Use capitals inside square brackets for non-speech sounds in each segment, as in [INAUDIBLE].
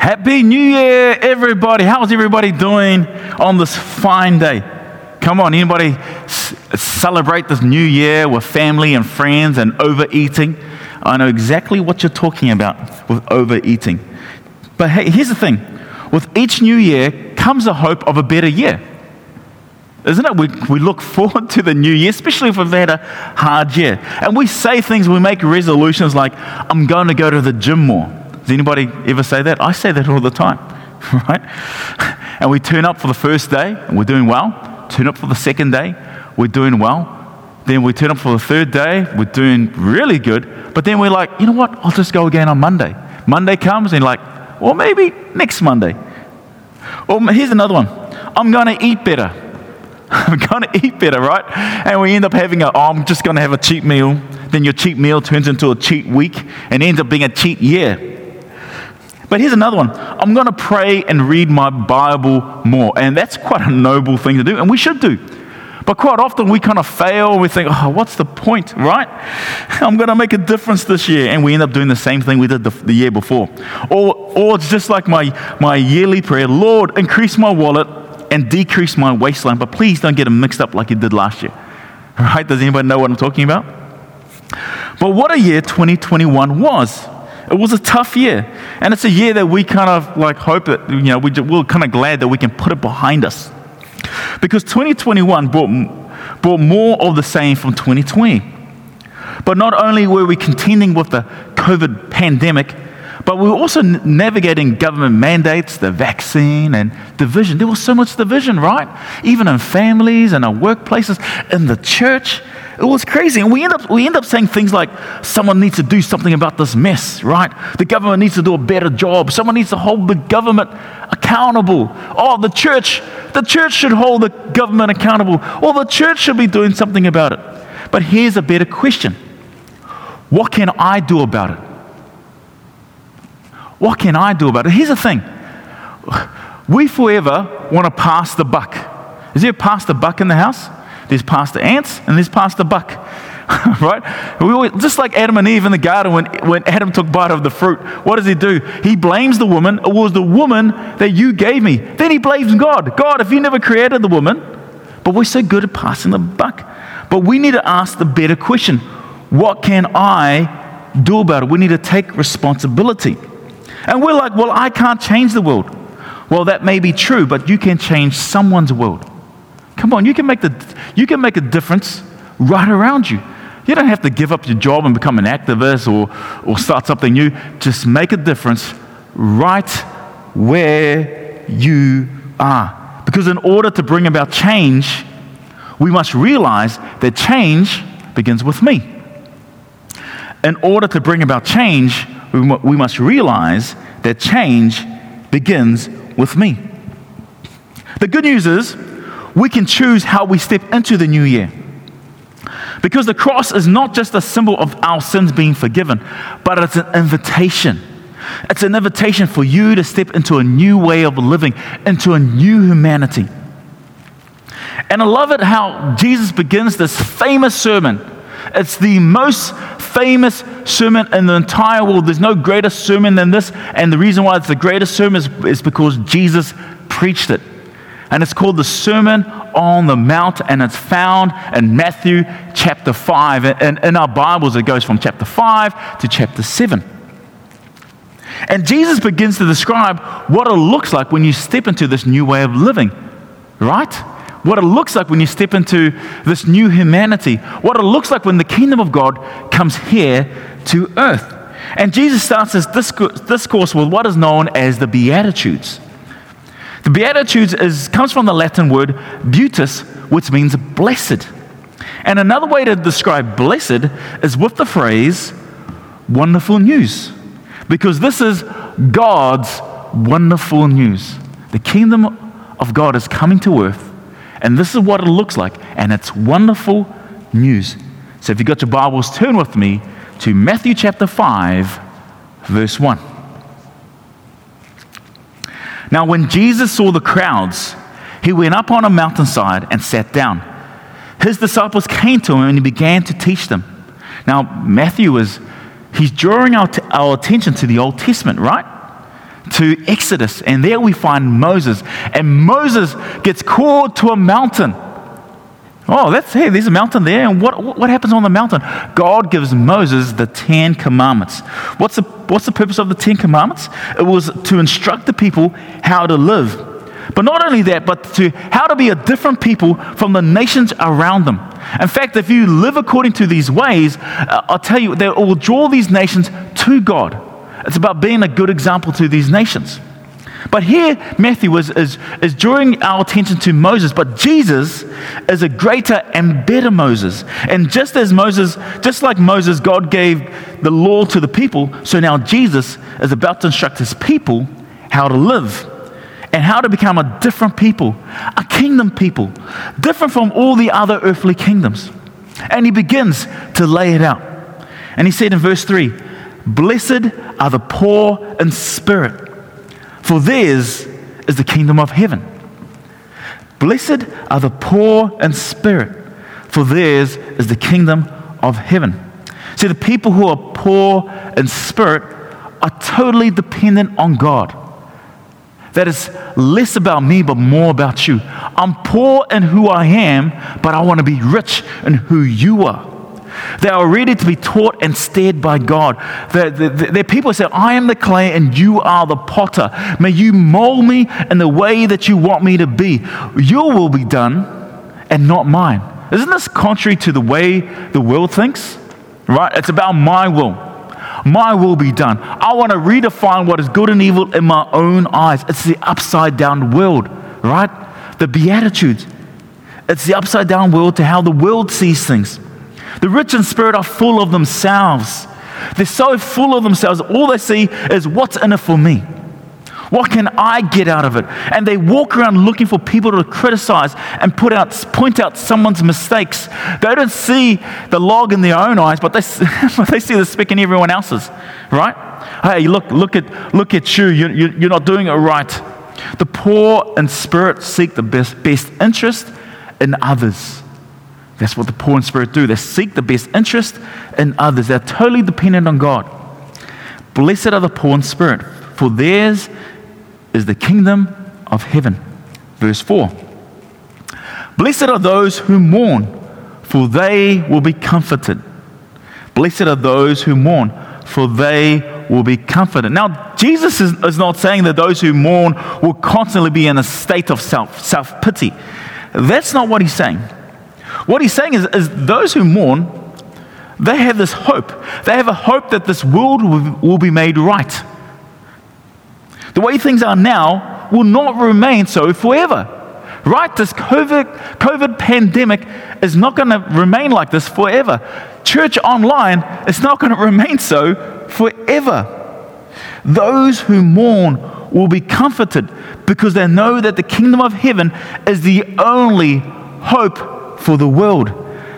Happy New Year, everybody. How's everybody doing on this fine day? Come on, anybody s- celebrate this new year with family and friends and overeating? I know exactly what you're talking about with overeating. But hey, here's the thing with each new year comes a hope of a better year. Isn't it? We, we look [LAUGHS] forward to the new year, especially if we've had a hard year. And we say things, we make resolutions like, I'm going to go to the gym more. Does anybody ever say that? I say that all the time, [LAUGHS] right? And we turn up for the first day and we're doing well. Turn up for the second day, we're doing well. Then we turn up for the third day, we're doing really good. But then we're like, you know what? I'll just go again on Monday. Monday comes and like, well, maybe next Monday. Or here's another one. I'm going to eat better. [LAUGHS] I'm going to eat better, right? And we end up having a, oh, I'm just going to have a cheat meal. Then your cheat meal turns into a cheat week and ends up being a cheat year. But here's another one. I'm going to pray and read my Bible more. And that's quite a noble thing to do, and we should do. But quite often we kind of fail. We think, oh, what's the point, right? [LAUGHS] I'm going to make a difference this year. And we end up doing the same thing we did the, the year before. Or, or it's just like my, my yearly prayer Lord, increase my wallet and decrease my waistline, but please don't get them mixed up like you did last year. [LAUGHS] Right? Does anybody know what I'm talking about? But what a year 2021 was. It was a tough year. And it's a year that we kind of like hope that, you know, we, we're kind of glad that we can put it behind us. Because 2021 brought, brought more of the same from 2020. But not only were we contending with the COVID pandemic, but we were also navigating government mandates, the vaccine, and division. There was so much division, right? Even in families and our workplaces, in the church. It was crazy. And we end, up, we end up saying things like, someone needs to do something about this mess, right? The government needs to do a better job. Someone needs to hold the government accountable. Oh, the church, the church should hold the government accountable. Or the church should be doing something about it. But here's a better question What can I do about it? What can I do about it? Here's the thing we forever want to pass the buck. Is there a pass the buck in the house? There's Pastor Ants and there's Pastor Buck. [LAUGHS] right? We always, just like Adam and Eve in the garden when, when Adam took bite of the fruit, what does he do? He blames the woman. It was the woman that you gave me. Then he blames God. God, if you never created the woman, but we're so good at passing the buck. But we need to ask the better question what can I do about it? We need to take responsibility. And we're like, well, I can't change the world. Well, that may be true, but you can change someone's world. Come on, you can make, the, you can make a difference right around you. You don't have to give up your job and become an activist or, or start something new. Just make a difference right where you are. Because in order to bring about change, we must realize that change begins with me. In order to bring about change, we, we must realize that change begins with me. The good news is we can choose how we step into the new year. Because the cross is not just a symbol of our sins being forgiven, but it's an invitation. It's an invitation for you to step into a new way of living, into a new humanity. And I love it how Jesus begins this famous sermon. It's the most famous sermon in the entire world. There's no greater sermon than this. And the reason why it's the greatest sermon is, is because Jesus preached it and it's called the Sermon on the Mount, and it's found in Matthew chapter 5. And in our Bibles, it goes from chapter 5 to chapter 7. And Jesus begins to describe what it looks like when you step into this new way of living, right? What it looks like when you step into this new humanity. What it looks like when the kingdom of God comes here to earth. And Jesus starts this discourse with what is known as the Beatitudes. The Beatitudes is, comes from the Latin word beatus, which means blessed. And another way to describe blessed is with the phrase wonderful news, because this is God's wonderful news. The kingdom of God is coming to earth, and this is what it looks like, and it's wonderful news. So if you've got your Bibles, turn with me to Matthew chapter 5, verse 1. Now, when Jesus saw the crowds, he went up on a mountainside and sat down. His disciples came to him and he began to teach them. Now, Matthew is, he's drawing our, our attention to the Old Testament, right? to Exodus, and there we find Moses. And Moses gets called to a mountain. Oh, that's hey, there's a mountain there, and what, what happens on the mountain? God gives Moses the Ten Commandments. What's the, what's the purpose of the Ten Commandments? It was to instruct the people how to live. But not only that, but to how to be a different people from the nations around them. In fact, if you live according to these ways, uh, I'll tell you, it will draw these nations to God. It's about being a good example to these nations. But here, Matthew is, is, is drawing our attention to Moses, but Jesus is a greater and better Moses. And just as Moses, just like Moses, God gave the law to the people, so now Jesus is about to instruct his people how to live and how to become a different people, a kingdom people, different from all the other earthly kingdoms. And he begins to lay it out. And he said in verse 3 Blessed are the poor in spirit, for theirs is the kingdom of heaven. Blessed are the poor in spirit, for theirs is the kingdom of heaven. See, the people who are poor in spirit are totally dependent on God. That is less about me, but more about you. I'm poor in who I am, but I want to be rich in who you are. They are ready to be taught and steered by God. They're, they're people say, I am the clay and you are the potter. May you mold me in the way that you want me to be. Your will be done and not mine. Isn't this contrary to the way the world thinks? Right? It's about my will. My will be done. I want to redefine what is good and evil in my own eyes. It's the upside down world, right? The Beatitudes. It's the upside down world to how the world sees things. The rich in spirit are full of themselves. They're so full of themselves, all they see is what's in it for me. What can I get out of it? And they walk around looking for people to criticize and put out, point out someone's mistakes. They don't see the log in their own eyes, but they, [LAUGHS] they see the speck in everyone else's, right? Hey, look, look at, look at you. you, you you're not doing it right. The poor in spirit seek the best, best interest in others. That's what the poor in spirit do. They seek the best interest in others. They're totally dependent on God. Blessed are the poor in spirit, for theirs is the kingdom of heaven. Verse 4 Blessed are those who mourn, for they will be comforted. Blessed are those who mourn, for they will be comforted. Now, Jesus is, is not saying that those who mourn will constantly be in a state of self, self pity. That's not what he's saying. What he's saying is, is those who mourn, they have this hope. They have a hope that this world will, be made right. The way things are now will not remain so forever. Right? This COVID, COVID pandemic is not going to remain like this forever. Church online is not going [LAUGHS] to remain so forever. Those who mourn will be comforted because they know that the kingdom of heaven is the only hope for the world.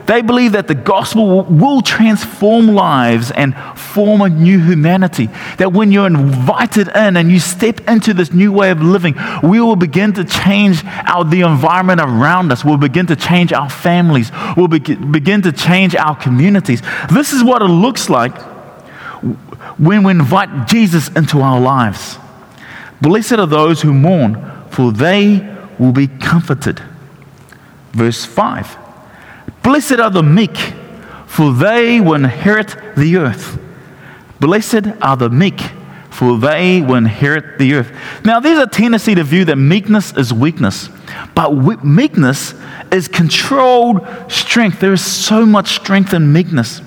They believe that the gospel will transform lives and form a new humanity. That when you're invited in and you step into this new way of living, we will begin to change our, the environment around us. We'll begin to change our families. We'll be, begin to change our communities. This is what it looks like when we invite Jesus into our lives. Blessed are those who mourn, for they will be comforted. Verse 5. Blessed are the meek, for they will inherit the earth. Blessed are the meek, for they will inherit the earth. Now, there's a tendency to view that meekness is weakness, but meekness is controlled strength. There is so much strength in meekness.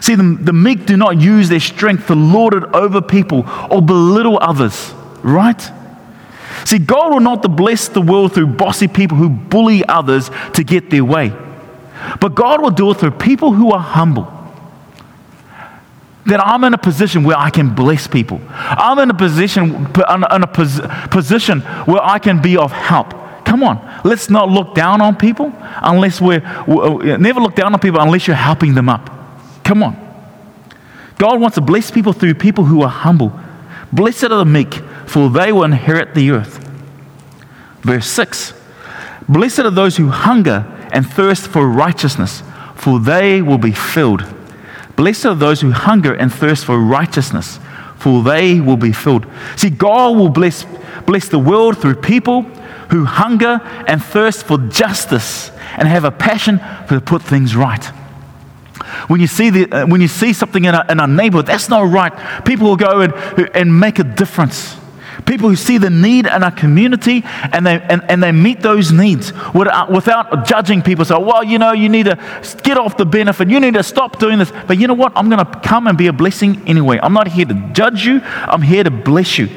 See, the, the meek do not use their strength to lord it over people or belittle others, right? See, God will not bless the world through bossy people who bully others to get their way. But God will do it through people who are humble. That I'm in a position where I can bless people. I'm in a position, in a pos- position where I can be of help. Come on, let's not look down on people unless we're, we uh, never look down on people unless you're helping them up. Come on. God wants to bless people through people who are humble. Blessed are the meek, for they will inherit the earth. Verse 6 Blessed are those who hunger and thirst for righteousness, for they will be filled. Blessed are those who hunger and thirst for righteousness, for they will be filled. See, God will bless, bless the world through people who hunger and thirst for justice and have a passion to put things right. When you see, the, uh, when you see something in our, in a neighborhood, that's not right. People will go and, and make a difference. People who see the need in our community and they, and, and they meet those needs without, uh, without judging people. So, well, you know, you need to get off the benefit. You need to stop doing this. But you know what? I'm going to come and be a blessing anyway. I'm not here to judge you, I'm here to bless you.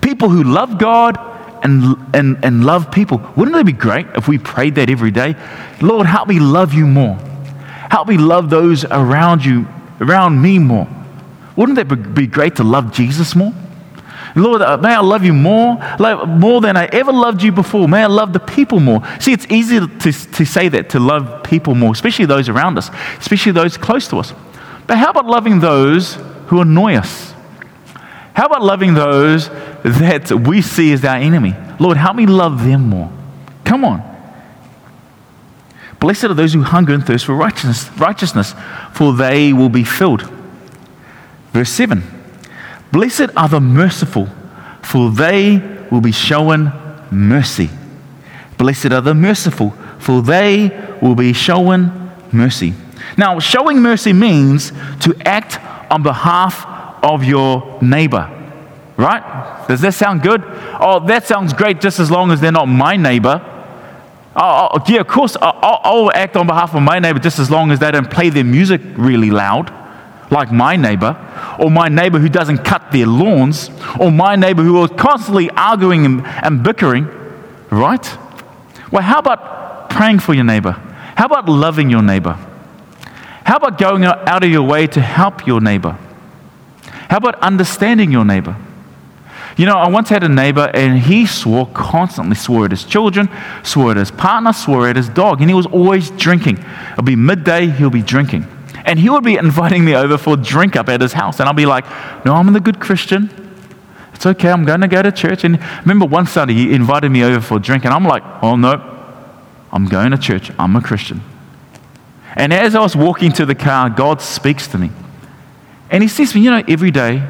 People who love God and, and, and love people. Wouldn't it be great if we prayed that every day? Lord, help me love you more. Help me love those around you, around me more. Wouldn't that be great to love Jesus more? Lord, uh, may I love you more, more than I ever loved you before. May I love the people more. See, it's easy to, to say that, to love people more, especially those around us, especially those close to us. But how about loving those who annoy us? How about loving those that we see as our enemy? Lord, help me love them more. Come on. Blessed are those who hunger and thirst for righteousness, righteousness, for they will be filled. Verse 7 Blessed are the merciful, for they will be shown mercy. Blessed are the merciful, for they will be shown mercy. Now, showing mercy means to act on behalf of your neighbor, right? Does that sound good? Oh, that sounds great just as long as they're not my neighbor. Oh, oh yeah, of course, I'll, I'll act on behalf of my neighbor just as long as they don't play their music really loud like my neighbor, or my neighbor who doesn't cut their lawns, or my neighbor who is constantly arguing and, and bickering, right? Well, how about praying for your neighbor? How about loving your neighbor? How about going out of your way to help your neighbor? How about understanding your neighbor? You know, I once had a neighbor and he swore constantly, swore at his children, swore at his partner, swore at his dog, and he was always drinking. It'll be midday, he'll be drinking. And he would be inviting me over for a drink up at his house. And I'll be like, no, I'm the good Christian. It's okay, I'm going to go to church. And remember one Sunday he invited me over for a drink. And I'm like, oh, no, I'm going to church. I'm a Christian. And as I was walking to the car, God speaks to me. And he says to me, you know, every day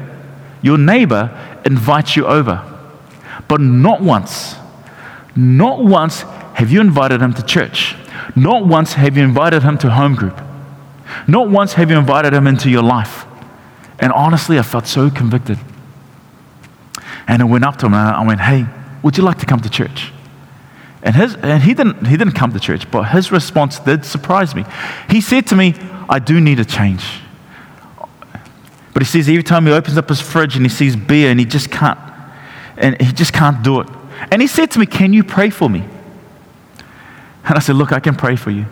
your neighbor invites you over. But not once, not once have you invited him to church. Not once have you invited him to home group. Not once have you invited him into your life. And honestly, I felt so convicted. And I went up to him and I went, Hey, would you like to come to church? And, his, and he, didn't, he didn't come to church, but his response did surprise me. He said to me, I do need a change. But he says every time he opens up his fridge and he sees beer and he just can't, and he just can't do it. And he said to me, Can you pray for me? And I said, Look, I can pray for you.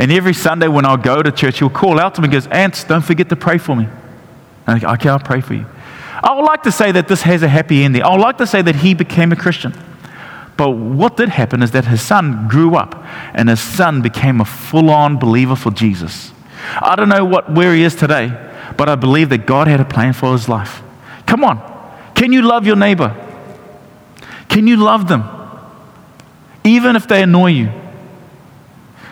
And every Sunday when I'll go to church, he'll call out to me and goes, Ants, don't forget to pray for me. And I go, okay, I'll pray for you. I would like to say that this has a happy ending. I would like to say that he became a Christian. But what did happen is that his son grew up and his son became a full on believer for Jesus. I don't know what, where he is today, but I believe that God had a plan for his life. Come on. Can you love your neighbor? Can you love them? Even if they annoy you?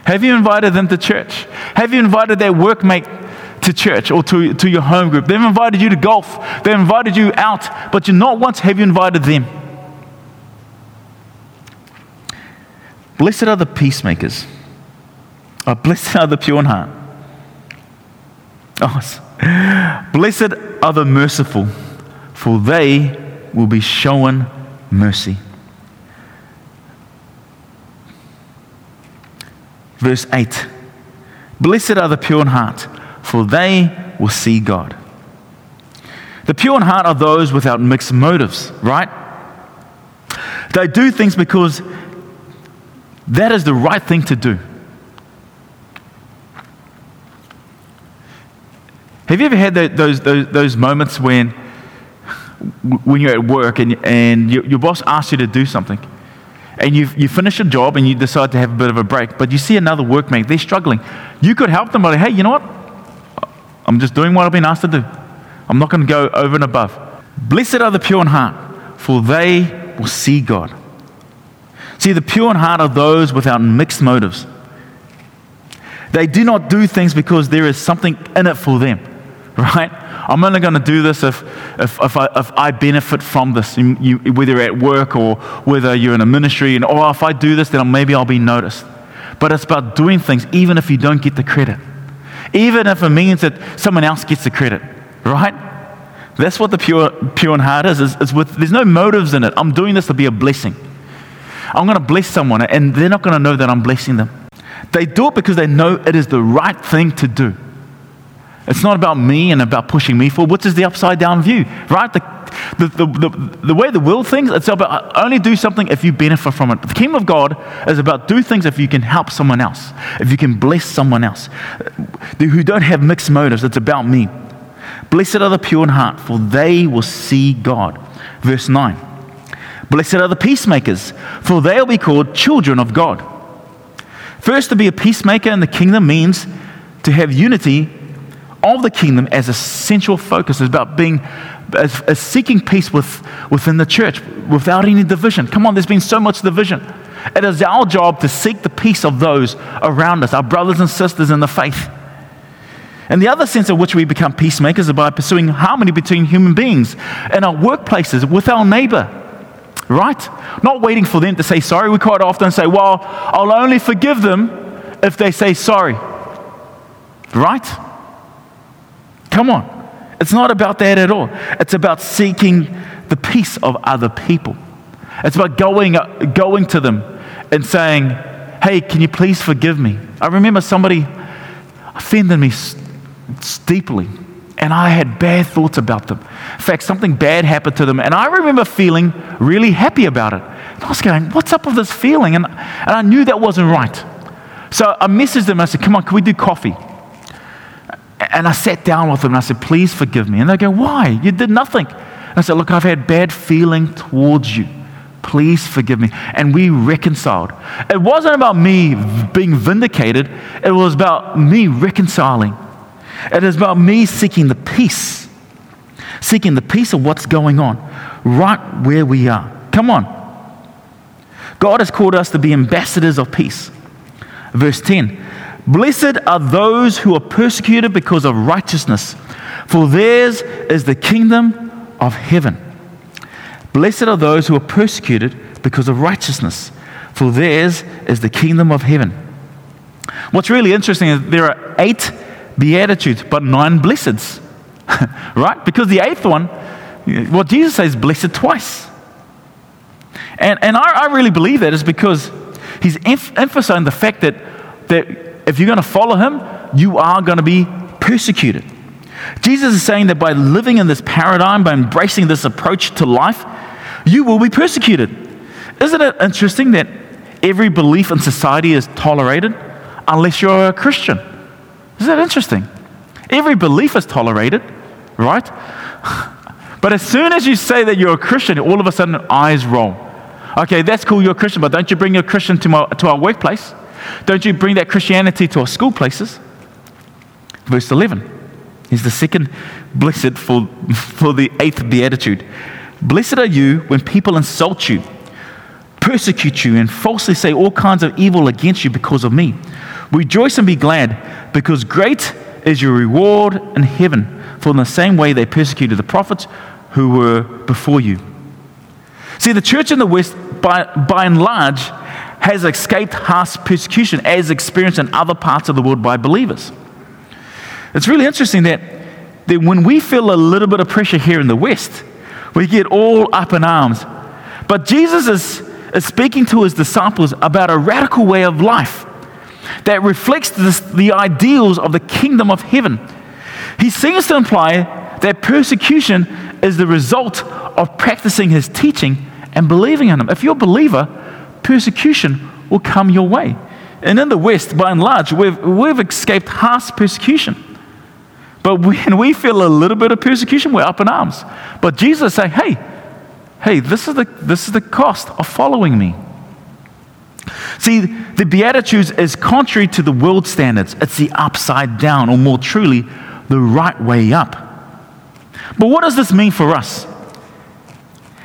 Have you invited them to church? Have you invited their workmate to church or to, to your home group? They've invited you to golf. They've invited you out, but you not once have you invited them. Blessed are the peacemakers. Oh, [LAUGHS] blessed are the pure in heart. Oh, [LAUGHS] blessed are the merciful, for they will be shown mercy. Verse 8 Blessed are the pure in heart, for they will see God. The pure in heart are those without mixed motives, right? They do things because that is the right thing to do. Have you ever had those, those, those moments when, when you're at work and, and your, your boss asks you to do something? And you you finish a job and you decide to have a bit of a break, but you see another workmate, they're struggling. You could help them by, hey, you know what? I'm just doing what I've been asked to do. I'm not going to go over and above. Blessed are the pure in heart, for they will see God. See, the pure in heart are those without mixed motives. They do not do things because there is something in it for them. Right? I'm only going to do this if, if, if, I, if I benefit from this, you, whether at work or whether you're in a ministry, and or oh, if I do this, then maybe I'll be noticed. But it's about doing things even if you don't get the credit, even if it means that someone else gets the credit, right? That's what the pure, pure in heart is, is, is with, there's no motives in it. I'm doing this to be a blessing. I'm going to bless someone, and they're not going to know that I'm blessing them. They do it because they know it is the right thing to do. It's not about me and about pushing me forward, which is the upside down view, right? The, the, the, the, the way the world thinks, it's about only do something if you benefit from it. The kingdom of God is about do things if you can help someone else, if you can bless someone else who don't have mixed motives. It's about me. Blessed are the pure in heart, for they will see God. Verse 9. Blessed are the peacemakers, for they will be called children of God. First, to be a peacemaker in the kingdom means to have unity of the kingdom as a central focus. It's about being as, as seeking peace with, within the church without any division. Come on, there's been so much division. It is our job to seek the peace of those around us, our brothers and sisters in the faith. And the other sense in which we become peacemakers is by pursuing harmony between human beings in our workplaces with our neighbor. Right? Not waiting for them to say sorry. We quite often say, Well, I'll only forgive them if they say sorry. Right? Come on. It's not about that at all. It's about seeking the peace of other people. It's about going, going to them and saying, Hey, can you please forgive me? I remember somebody offended me deeply, and I had bad thoughts about them. In fact, something bad happened to them, and I remember feeling really happy about it. And I was going, What's up with this feeling? And, and I knew that wasn't right. So I messaged them. I said, Come on, can we do coffee? And I sat down with them and I said, Please forgive me. And they go, Why? You did nothing. And I said, Look, I've had bad feeling towards you. Please forgive me. And we reconciled. It wasn't about me being vindicated, it was about me reconciling. It is about me seeking the peace, seeking the peace of what's going on right where we are. Come on. God has called us to be ambassadors of peace. Verse 10 Blessed are those who are persecuted because of righteousness, for theirs is the kingdom of heaven. Blessed are those who are persecuted because of righteousness, for theirs is the kingdom of heaven. What's really interesting is there are eight beatitudes, but nine blesseds, [LAUGHS] right? Because the eighth one, what Jesus says, blessed twice. And, and I, I really believe that is because he's em- emphasizing the fact that, that if you're going to follow him, you are going to be persecuted. Jesus is saying that by living in this paradigm, by embracing this approach to life, you will be persecuted. Isn't it interesting that every belief in society is tolerated unless you're a Christian? Isn't that interesting? Every belief is tolerated, right? [LAUGHS] But as soon as you say that you're a Christian, all of a sudden eyes roll. Okay, that's cool, you're a Christian, but don't you bring your Christian to, my, to our workplace? Don't you bring that Christianity to our school places? Verse 11 is the second blessed for, [LAUGHS] for the eighth beatitude. Blessed are you when people insult you, persecute you, and falsely say all kinds of evil against you because of me. Rejoice and be glad, because great is your reward in heaven. For in the same way they persecuted the prophets who were before you. See, the church in the West, by, by and large, has escaped harsh persecution as experienced in other parts of the world by believers. It's really interesting that, that when we feel a little bit of pressure here in the West, we get all up in arms. But Jesus is, is speaking to his disciples about a radical way of life that reflects this, the ideals of the kingdom of heaven. He seems to imply that persecution is the result of practicing his teaching and believing in him. If you're a believer, persecution will come your way. And in the West, by and large, we've, we've escaped harsh persecution. But when we feel a little bit of persecution, we're up in arms. But Jesus saying, hey, hey, this is the, this is the cost of following me. See, the Beatitudes is contrary to the world standards. It's the upside down, or more truly, the right way up. But what does this mean for us?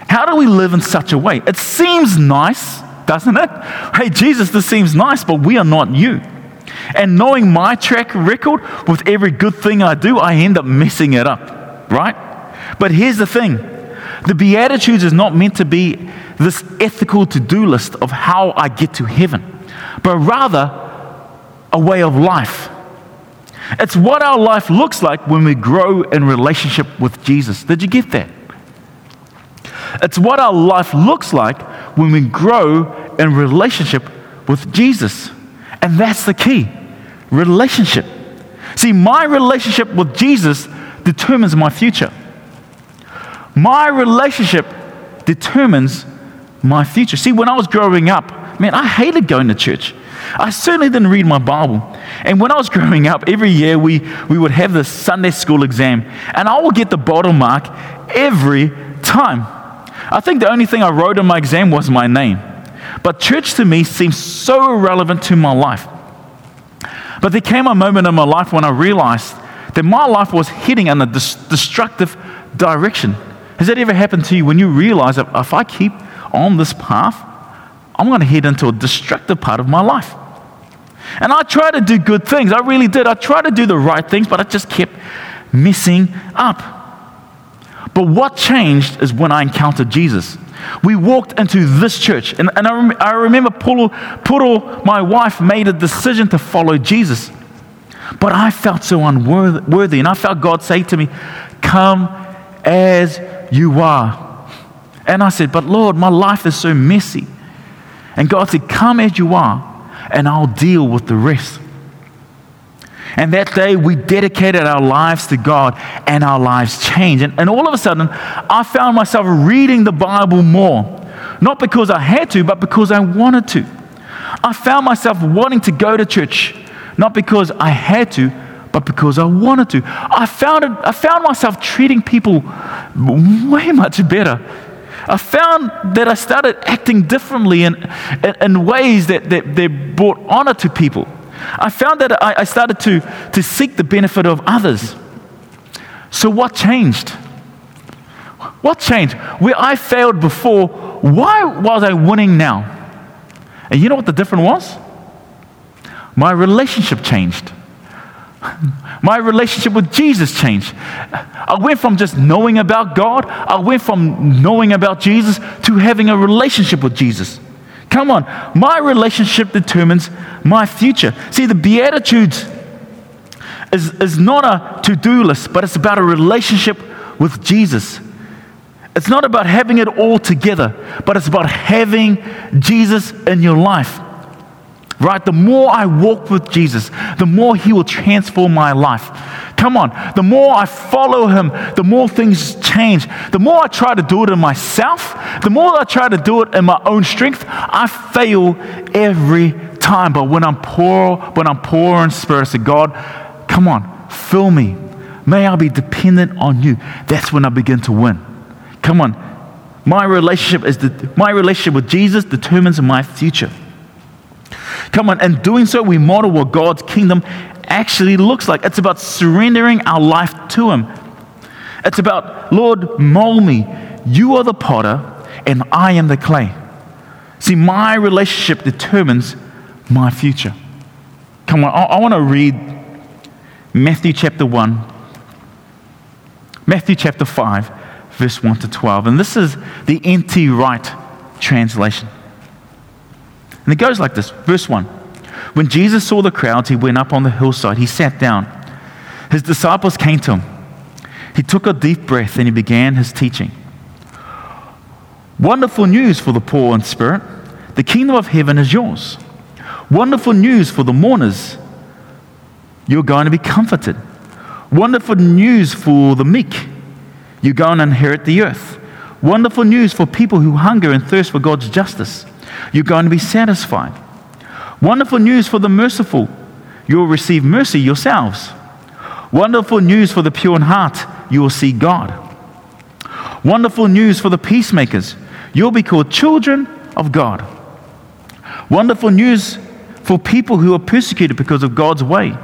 How do we live in such a way? It seems nice, doesn't it? Hey, Jesus, this seems nice, but we are not you. And knowing my track record with every good thing I do, I end up messing it up, right? But here's the thing the Beatitudes is not meant to be this ethical to do list of how I get to heaven, but rather a way of life. It's what our life looks like when we grow in relationship with Jesus. Did you get that? It's what our life looks like when we grow in relationship with Jesus. And that's the key relationship. See, my relationship with Jesus determines my future. My relationship determines my future. See, when I was growing up, man, I hated going to church. I certainly didn't read my Bible. And when I was [LAUGHS] growing up, every year we, we would have the Sunday school exam, and I would get the bottom mark every time. I think the only thing I wrote in my exam was my name. But church to me seems so irrelevant to my life. But there came a moment in my life when I realized that my life was heading in a destructive direction. Has that ever happened to you when you realize that if I keep on this path, I'm going to head into a destructive part of my life? And I tried to do good things. I really did. I tried to do the right things, but I just kept messing up. But what changed is when I encountered Jesus. We walked into this church, and, and I, rem- I remember Puro, Puro, my wife, made a decision to follow Jesus. But I felt so unworthy, and I felt God say to me, Come as you are. And I said, But Lord, my life is so messy. And God said, Come as you are and I'll deal with the rest. And that day, we dedicated our lives to God, and our lives changed. And, and all of a sudden, I found myself reading the Bible more. Not because I had to, but because I wanted to. I found myself wanting to go to church, not because I had to, but because I wanted to. I found, it, I found myself treating people way much better I found that I started acting differently in, in, in ways that, that, that, brought honor to people. I found that I, I started to, to seek the benefit of others. So, what changed? What changed? Where I failed before, why was I winning now? And you know what the difference was? My relationship changed. [LAUGHS] My relationship with Jesus changed. I went from just knowing about God, I went from knowing about Jesus to having a relationship with Jesus. Come on, my relationship determines my future. See, the Beatitudes is, is not a to do list, but it's about a relationship with Jesus. It's not about having it all together, but it's about having Jesus in your life right? The more I walk with Jesus, the more He will transform my life. Come on, the more I follow Him, the more things change. The more I try to do it in myself, the more I try to do it in my own strength, I fail every time. But when I'm poor, when I'm poor in spirit, say, God, come on, fill me. May I be dependent on you. That's when I begin to win. Come on. My relationship is the, my relationship with Jesus determines my future. Come on, and doing so, we model what God's kingdom actually looks like. It's about surrendering our life to Him. It's about, Lord, mold me. You are the potter, and I am the clay. See, my relationship determines my future. Come on, I, I want to read Matthew chapter 1, Matthew chapter 5, verse 1 to 12. And this is the N.T. Wright translation. And it goes like this Verse 1 When Jesus saw the crowds, he went up on the hillside. He sat down. His disciples came to him. He took a deep breath and he began his teaching. Wonderful news for the poor in spirit. The kingdom of heaven is yours. Wonderful news for the mourners. You're going to be comforted. Wonderful news for the meek. You're going to inherit the earth. Wonderful news for people who hunger and thirst for God's justice. You're going to be satisfied. Wonderful news for the merciful. You'll receive mercy yourselves. Wonderful news for the pure in heart. You will see God. Wonderful news for the peacemakers. You'll be called children of God. Wonderful news for people who are persecuted because of God's way.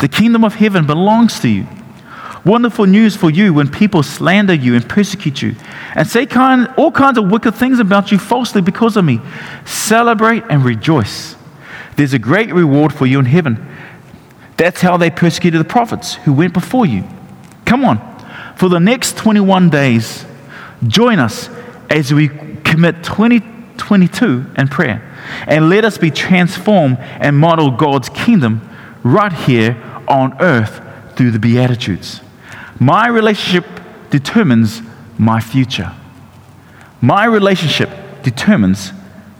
The kingdom of heaven belongs to you. Wonderful news for you when people slander you and persecute you and say kind, all kinds of wicked things about you falsely because of me. Celebrate and rejoice. There's a great reward for you in heaven. That's how they persecuted the prophets who went before you. Come on. For the next 21 days, join us as we commit 2022 in prayer. And let us be transformed and model God's kingdom right here on earth through the Beatitudes. My relationship determines my future. My relationship determines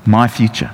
my future.